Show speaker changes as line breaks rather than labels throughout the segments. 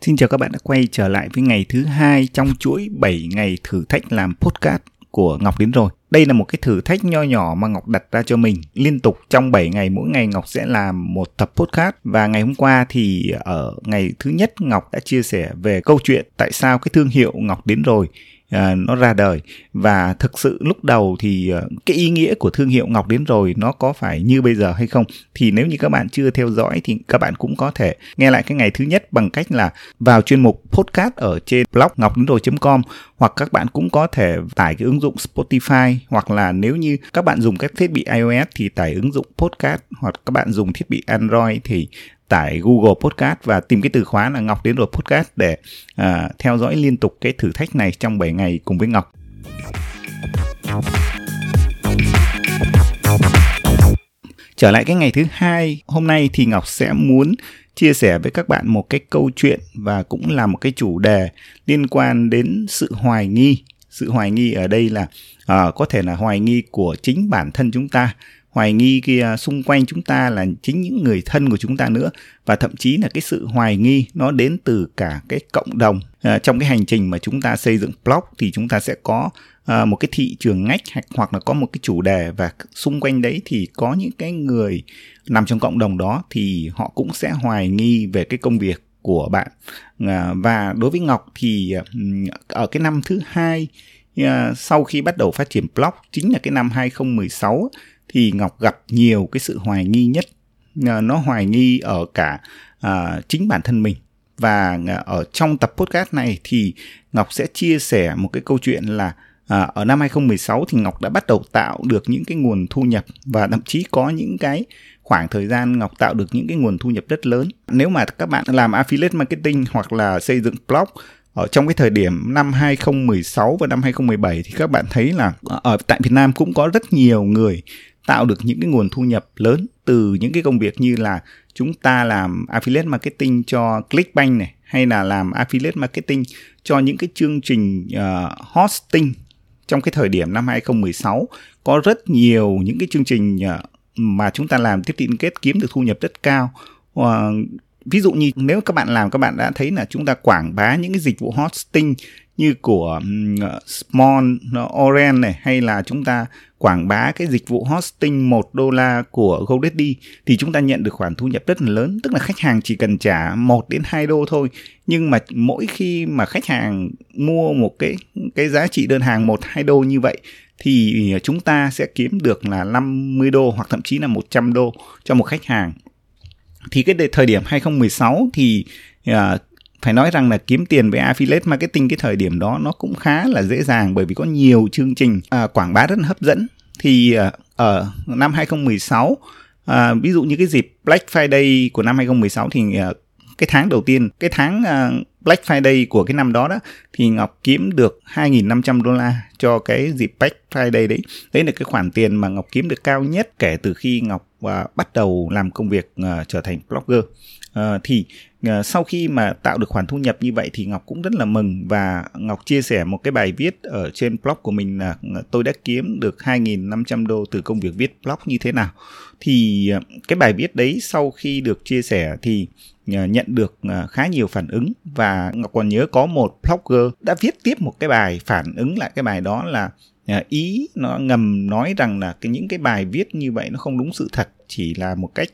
Xin chào các bạn đã quay trở lại với ngày thứ hai trong chuỗi 7 ngày thử thách làm podcast của Ngọc đến rồi. Đây là một cái thử thách nho nhỏ mà Ngọc đặt ra cho mình. Liên tục trong 7 ngày, mỗi ngày Ngọc sẽ làm một tập podcast và ngày hôm qua thì ở ngày thứ nhất, Ngọc đã chia sẻ về câu chuyện tại sao cái thương hiệu Ngọc đến rồi À, nó ra đời. Và thực sự lúc đầu thì ờ, cái ý nghĩa của thương hiệu Ngọc đến rồi nó có phải như bây giờ hay không? Thì nếu như các bạn chưa theo dõi thì các bạn cũng có thể nghe lại cái ngày thứ nhất bằng cách là vào chuyên mục podcast ở trên blog ngọc đến rồi.com hoặc các bạn cũng có thể tải cái ứng dụng Spotify, hoặc là nếu như các bạn dùng các thiết bị iOS thì tải ứng dụng podcast, hoặc các bạn dùng thiết bị Android thì tải Google Podcast và tìm cái từ khóa là Ngọc đến rồi podcast để à, theo dõi liên tục cái thử thách này trong 7 ngày cùng với Ngọc. Trở lại cái ngày thứ hai, hôm nay thì Ngọc sẽ muốn chia sẻ với các bạn một cái câu chuyện và cũng là một cái chủ đề liên quan đến sự hoài nghi. Sự hoài nghi ở đây là à, có thể là hoài nghi của chính bản thân chúng ta hoài nghi kia à, xung quanh chúng ta là chính những người thân của chúng ta nữa. Và thậm chí là cái sự hoài nghi nó đến từ cả cái cộng đồng. À, trong cái hành trình mà chúng ta xây dựng blog thì chúng ta sẽ có à, một cái thị trường ngách hoặc, hoặc là có một cái chủ đề. Và xung quanh đấy thì có những cái người nằm trong cộng đồng đó thì họ cũng sẽ hoài nghi về cái công việc của bạn. À, và đối với ngọc thì ở cái năm thứ hai à, sau khi bắt đầu phát triển blog chính là cái năm 2016 thì Ngọc gặp nhiều cái sự hoài nghi nhất ờ, nó hoài nghi ở cả à, chính bản thân mình và à, ở trong tập podcast này thì Ngọc sẽ chia sẻ một cái câu chuyện là à, ở năm 2016 thì Ngọc đã bắt đầu tạo được những cái nguồn thu nhập và thậm chí có những cái khoảng thời gian Ngọc tạo được những cái nguồn thu nhập rất lớn. Nếu mà các bạn làm affiliate marketing hoặc là xây dựng blog ở trong cái thời điểm năm 2016 và năm 2017 thì các bạn thấy là à, ở tại Việt Nam cũng có rất nhiều người tạo được những cái nguồn thu nhập lớn từ những cái công việc như là chúng ta làm affiliate marketing cho Clickbank này hay là làm affiliate marketing cho những cái chương trình uh, hosting. Trong cái thời điểm năm 2016 có rất nhiều những cái chương trình uh, mà chúng ta làm tiếp tin kết kiếm được thu nhập rất cao. Uh, ví dụ như nếu các bạn làm, các bạn đã thấy là chúng ta quảng bá những cái dịch vụ hosting như của ờ, Small Orange này, hay là chúng ta quảng bá cái dịch vụ hosting 1 đô la của GoDaddy thì chúng ta nhận được khoản thu nhập rất là lớn. Tức là khách hàng chỉ cần trả 1 đến 2 đô thôi. Nhưng mà mỗi khi mà khách hàng mua một cái cái giá trị đơn hàng 1 2 đô như vậy, thì chúng ta sẽ kiếm được là 50 đô hoặc thậm chí là 100 đô cho một khách hàng thì cái thời điểm 2016 thì uh, phải nói rằng là kiếm tiền với affiliate marketing cái thời điểm đó nó cũng khá là dễ dàng bởi vì có nhiều chương trình uh, quảng bá rất là hấp dẫn. Thì uh, ở năm 2016 uh, ví dụ như cái dịp Black Friday của năm 2016 thì uh, cái tháng đầu tiên cái tháng uh, Black Friday của cái năm đó đó thì Ngọc kiếm được 2.500 đô la cho cái dịp Black Friday đấy. Đấy là cái khoản tiền mà Ngọc kiếm được cao nhất kể từ khi Ngọc và bắt đầu làm công việc uh, trở thành blogger. Uh, thì uh, sau khi mà tạo được khoản thu nhập như vậy thì Ngọc cũng rất là mừng và Ngọc chia sẻ một cái bài viết ở trên blog của mình là tôi đã kiếm được 2.500 đô từ công việc viết blog như thế nào? Thì uh, cái bài viết đấy sau khi được chia sẻ thì Ờ, nhận được ờ, khá nhiều phản ứng. Và Ngọc còn nhớ có một blogger đã viết tiếp một cái bài phản ứng lại cái bài đó là ờ, ý nó ngầm nói rằng là cái, những cái bài viết như vậy nó không đúng sự thật, chỉ là một cách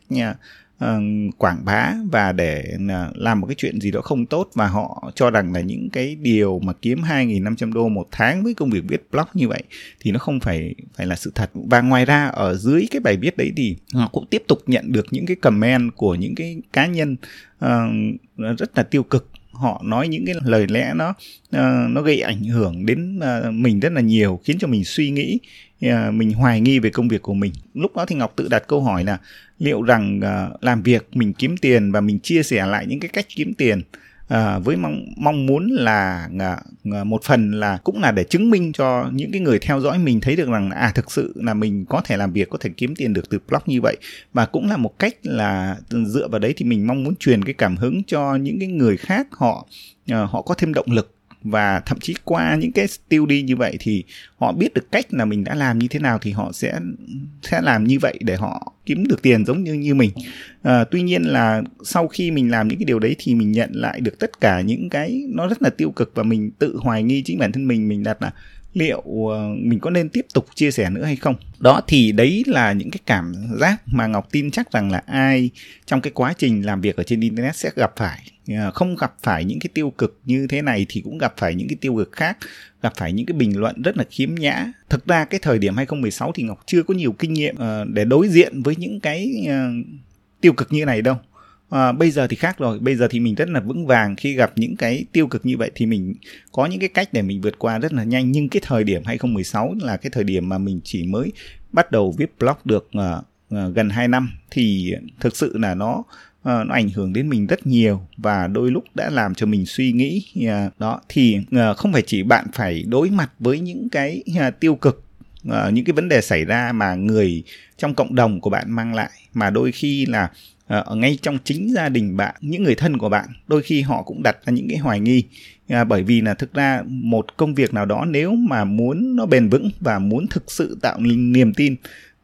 uh, quảng bá và để uh, làm một cái chuyện gì đó không tốt và họ cho rằng là những cái điều mà kiếm 2.500 đô một tháng với công việc viết blog như vậy thì nó không phải phải là sự thật. Và ngoài ra ở dưới cái bài viết đấy thì họ cũng tiếp tục nhận được những cái comment của những cái cá nhân uh, rất là tiêu cực họ nói những cái lời lẽ nó uh, nó gây ảnh hưởng đến uh, mình rất là nhiều khiến cho mình suy nghĩ uh, mình hoài nghi về công việc của mình. Lúc đó thì ngọc tự đặt câu hỏi là liệu rằng uh, làm việc mình kiếm tiền và mình chia sẻ lại những cái cách kiếm tiền à, với mong mong muốn là à, à, một phần là cũng là để chứng minh cho những cái người theo dõi mình thấy được rằng à thực sự là mình có thể làm việc có thể kiếm tiền được từ blog như vậy. Và cũng là một cách là dựa vào đấy thì mình mong muốn truyền cái cảm hứng cho những cái người khác họ à, họ có thêm động lực và thậm chí qua những cái tiêu đi như vậy thì họ biết được cách là mình đã làm như thế nào thì họ sẽ sẽ làm như vậy để họ kiếm được tiền giống như như mình. À, tuy nhiên là sau khi mình làm những cái điều đấy thì mình nhận lại được tất cả những cái nó rất là tiêu cực và mình tự hoài nghi chính bản thân mình mình đặt là liệu ờ, mình có nên tiếp tục chia sẻ nữa hay không. Đó thì đấy là những cái cảm giác mà ngọc tin chắc rằng là ai trong cái quá trình làm việc ở trên internet sẽ gặp phải. Ờ, không gặp phải những cái tiêu cực như thế này thì cũng gặp phải những cái tiêu cực khác gặp phải những cái bình luận rất là khiếm nhã. Thực ra cái thời điểm 2016 thì ngọc chưa có nhiều kinh nghiệm ờ, để đối diện với những cái ờ, tiêu cực như này đâu. À, bây giờ thì khác rồi bây giờ thì mình rất là vững vàng. Khi gặp những cái tiêu cực như vậy thì mình có những cái cách để mình vượt qua rất là nhanh. Nhưng cái thời điểm 2016 là cái thời điểm mà mình chỉ mới bắt đầu viết blog được uh, uh, gần 2 năm thì thực sự là nó uh, nó ảnh hưởng đến mình rất nhiều và đôi lúc đã làm cho mình suy nghĩ uh, đó thì uh, không phải chỉ bạn phải đối mặt với những cái uh, tiêu cực uh, những cái vấn đề xảy ra mà người trong cộng đồng của bạn mang lại mà đôi khi là ở ngay trong chính gia đình bạn những người thân của bạn đôi khi họ cũng đặt ra những cái hoài nghi. À, bởi vì là thực ra một công việc nào đó nếu mà muốn nó bền vững và muốn thực sự tạo niềm tin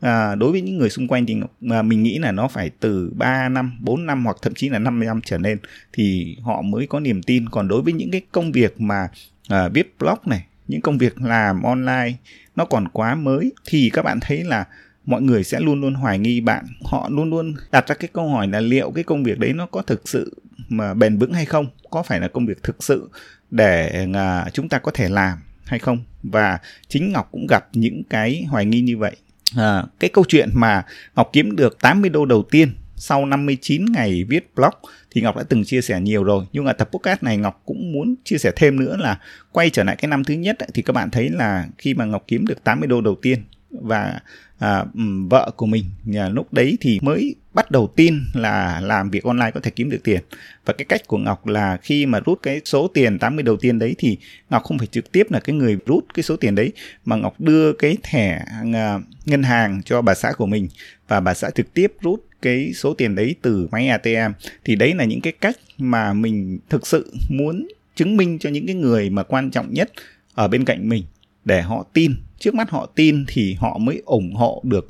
à, đối với những người xung quanh thì mà mình nghĩ là nó phải từ 3 năm, 4 năm hoặc thậm chí là 5 năm trở lên thì họ mới có niềm tin. Còn đối với những cái công việc mà à, viết blog này, những công việc làm online nó còn quá mới thì các bạn thấy là mọi người sẽ luôn luôn hoài nghi bạn. Họ luôn luôn đặt ra cái câu hỏi là liệu cái công việc đấy nó có thực sự mà bền vững hay không? Có phải là công việc thực sự để à, chúng ta có thể làm hay không? Và chính ngọc cũng gặp những cái hoài nghi như vậy à, cái câu chuyện mà ngọc kiếm được 80 đô đầu tiên sau 59 ngày viết blog thì Ngọc đã từng chia sẻ nhiều rồi. Nhưng ở tập podcast này Ngọc cũng muốn chia sẻ thêm nữa là quay trở lại cái năm thứ nhất ấy, thì các bạn thấy là khi mà Ngọc kiếm được 80 đô đầu tiên và à, vợ của mình. Nhà lúc đấy thì mới bắt đầu tin là làm việc online có thể kiếm được tiền. Và cái cách của Ngọc là khi mà rút cái số tiền 80 đầu tiên đấy thì Ngọc không phải trực tiếp là cái người rút cái số tiền đấy mà Ngọc đưa cái thẻ à, ngân hàng cho bà xã của mình. Và bà xã trực tiếp rút cái số tiền đấy từ máy ATM thì đấy là những cái cách mà mình thực sự muốn chứng minh cho những cái người mà quan trọng nhất ở bên cạnh mình để họ tin trước mắt họ tin thì họ mới ủng hộ được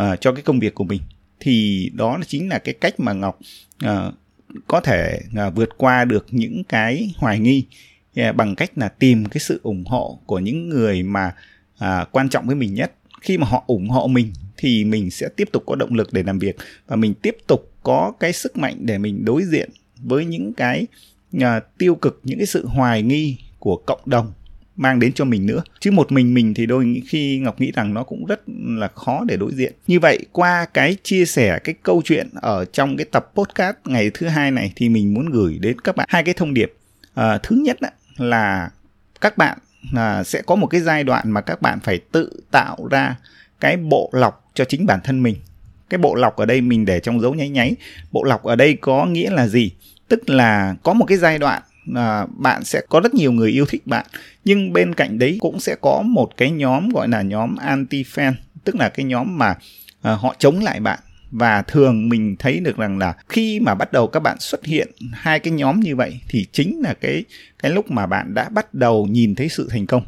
uh, cho cái công việc của mình. Thì đó chính là cái cách mà ngọc uh, có thể uh, vượt qua được những cái hoài nghi uh, bằng cách là tìm cái sự ủng hộ của những người mà uh, quan trọng với mình nhất. Khi mà họ ủng hộ mình thì mình sẽ tiếp tục có động lực để làm việc và mình tiếp tục có cái sức mạnh để mình đối diện với những cái uh, tiêu cực những cái sự hoài nghi của cộng đồng mang đến cho mình nữa. Chứ một mình mình thì đôi khi ngọc nghĩ rằng nó cũng rất là khó để đối diện. Như vậy qua cái chia sẻ cái câu chuyện ở trong cái tập podcast ngày thứ hai này thì mình muốn gửi đến các bạn hai cái thông điệp. À, thứ nhất là các bạn à, sẽ có một cái giai đoạn mà các bạn phải tự tạo ra cái bộ lọc cho chính bản thân mình. Cái bộ lọc ở đây mình để trong dấu nháy nháy. Bộ lọc ở đây có nghĩa là gì? Tức là có một cái giai đoạn à, bạn sẽ có rất nhiều người yêu thích bạn. Nhưng bên cạnh đấy cũng sẽ có một cái nhóm gọi là nhóm anti fan tức là cái nhóm mà à, họ chống lại bạn. Và thường mình thấy được rằng là khi mà bắt đầu các bạn xuất hiện hai cái nhóm như vậy thì chính là cái cái lúc mà bạn đã bắt đầu nhìn thấy sự thành công.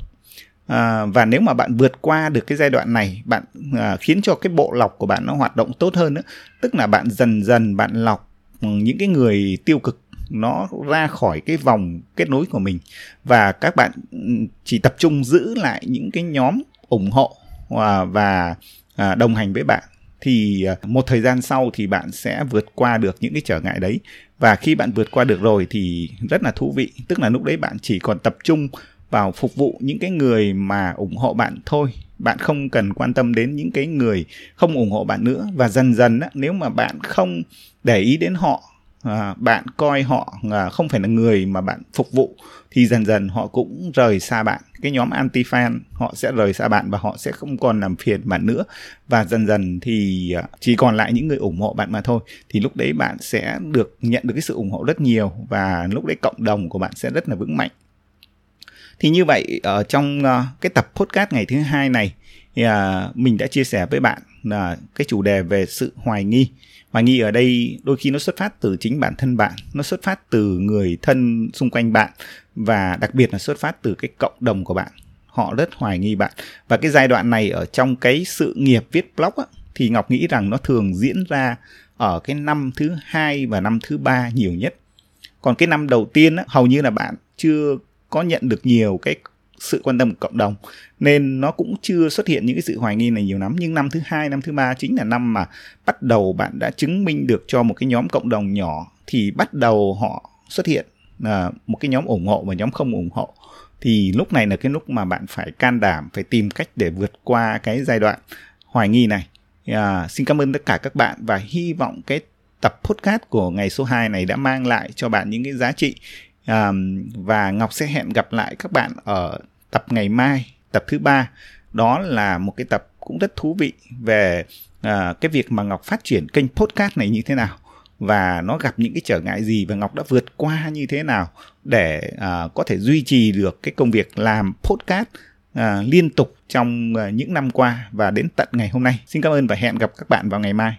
À, và nếu mà bạn vượt qua được cái giai đoạn này bạn à, khiến cho cái bộ lọc của bạn nó hoạt động tốt hơn nữa tức là bạn dần dần bạn lọc ừ, những cái người tiêu cực nó ra khỏi cái vòng kết nối của mình. Và các bạn ừ, chỉ tập trung giữ lại những cái nhóm ủng hộ và, và à, đồng hành với bạn. Thì à, một thời gian sau thì bạn sẽ vượt qua được những cái trở ngại đấy. Và khi bạn vượt qua được rồi thì rất là thú vị. Tức là lúc đấy bạn chỉ còn tập trung vào phục vụ những cái người mà ủng hộ bạn thôi. Bạn không cần quan tâm đến những cái người không ủng hộ bạn nữa. Và dần dần á, nếu mà bạn không để ý đến họ à, bạn coi họ à, không phải là người mà bạn phục vụ thì dần dần họ cũng rời xa bạn. Cái nhóm anti fan họ sẽ rời xa bạn và họ sẽ không còn làm phiền bạn nữa. Và dần dần thì à, chỉ còn lại những người ủng hộ bạn mà thôi. Thì lúc đấy bạn sẽ được nhận được cái sự ủng hộ rất nhiều và lúc đấy cộng đồng của bạn sẽ rất là vững mạnh. Thì như vậy ở trong uh, cái tập podcast ngày thứ hai này thì uh, mình đã chia sẻ với bạn là cái chủ đề về sự hoài nghi. Hoài nghi ở đây đôi khi nó xuất phát từ chính bản thân bạn nó xuất phát từ người thân xung quanh bạn và đặc biệt là xuất phát từ cái cộng đồng của bạn. Họ rất hoài nghi bạn. Và cái giai đoạn này ở trong cái sự nghiệp viết blog á, thì ngọc nghĩ rằng nó thường diễn ra ở cái năm thứ hai và năm thứ ba nhiều nhất. Còn cái năm đầu tiên á, hầu như là bạn chưa có nhận được nhiều cái sự quan tâm của cộng đồng. Nên nó cũng chưa xuất hiện những cái sự hoài nghi này nhiều lắm. Nhưng năm thứ hai năm thứ ba chính là năm mà bắt đầu bạn đã chứng minh được cho một cái nhóm cộng đồng nhỏ thì bắt đầu họ xuất hiện là một cái nhóm ủng hộ và nhóm không ủng hộ. Thì lúc này là cái lúc mà bạn phải can đảm phải tìm cách để vượt qua cái giai đoạn hoài nghi này. À, xin cảm ơn tất cả các bạn và hy vọng cái tập podcast của ngày số 2 này đã mang lại cho bạn những cái giá trị. À, và Ngọc sẽ hẹn gặp lại các bạn ở tập ngày mai tập thứ ba đó là một cái tập cũng rất thú vị về uh, cái việc mà Ngọc phát triển kênh podcast này như thế nào và nó gặp những cái trở ngại gì và Ngọc đã vượt qua như thế nào để uh, có thể duy trì được cái công việc làm podcast uh, liên tục trong uh, những năm qua và đến tận ngày hôm nay. Xin cảm ơn và hẹn gặp các bạn vào ngày mai.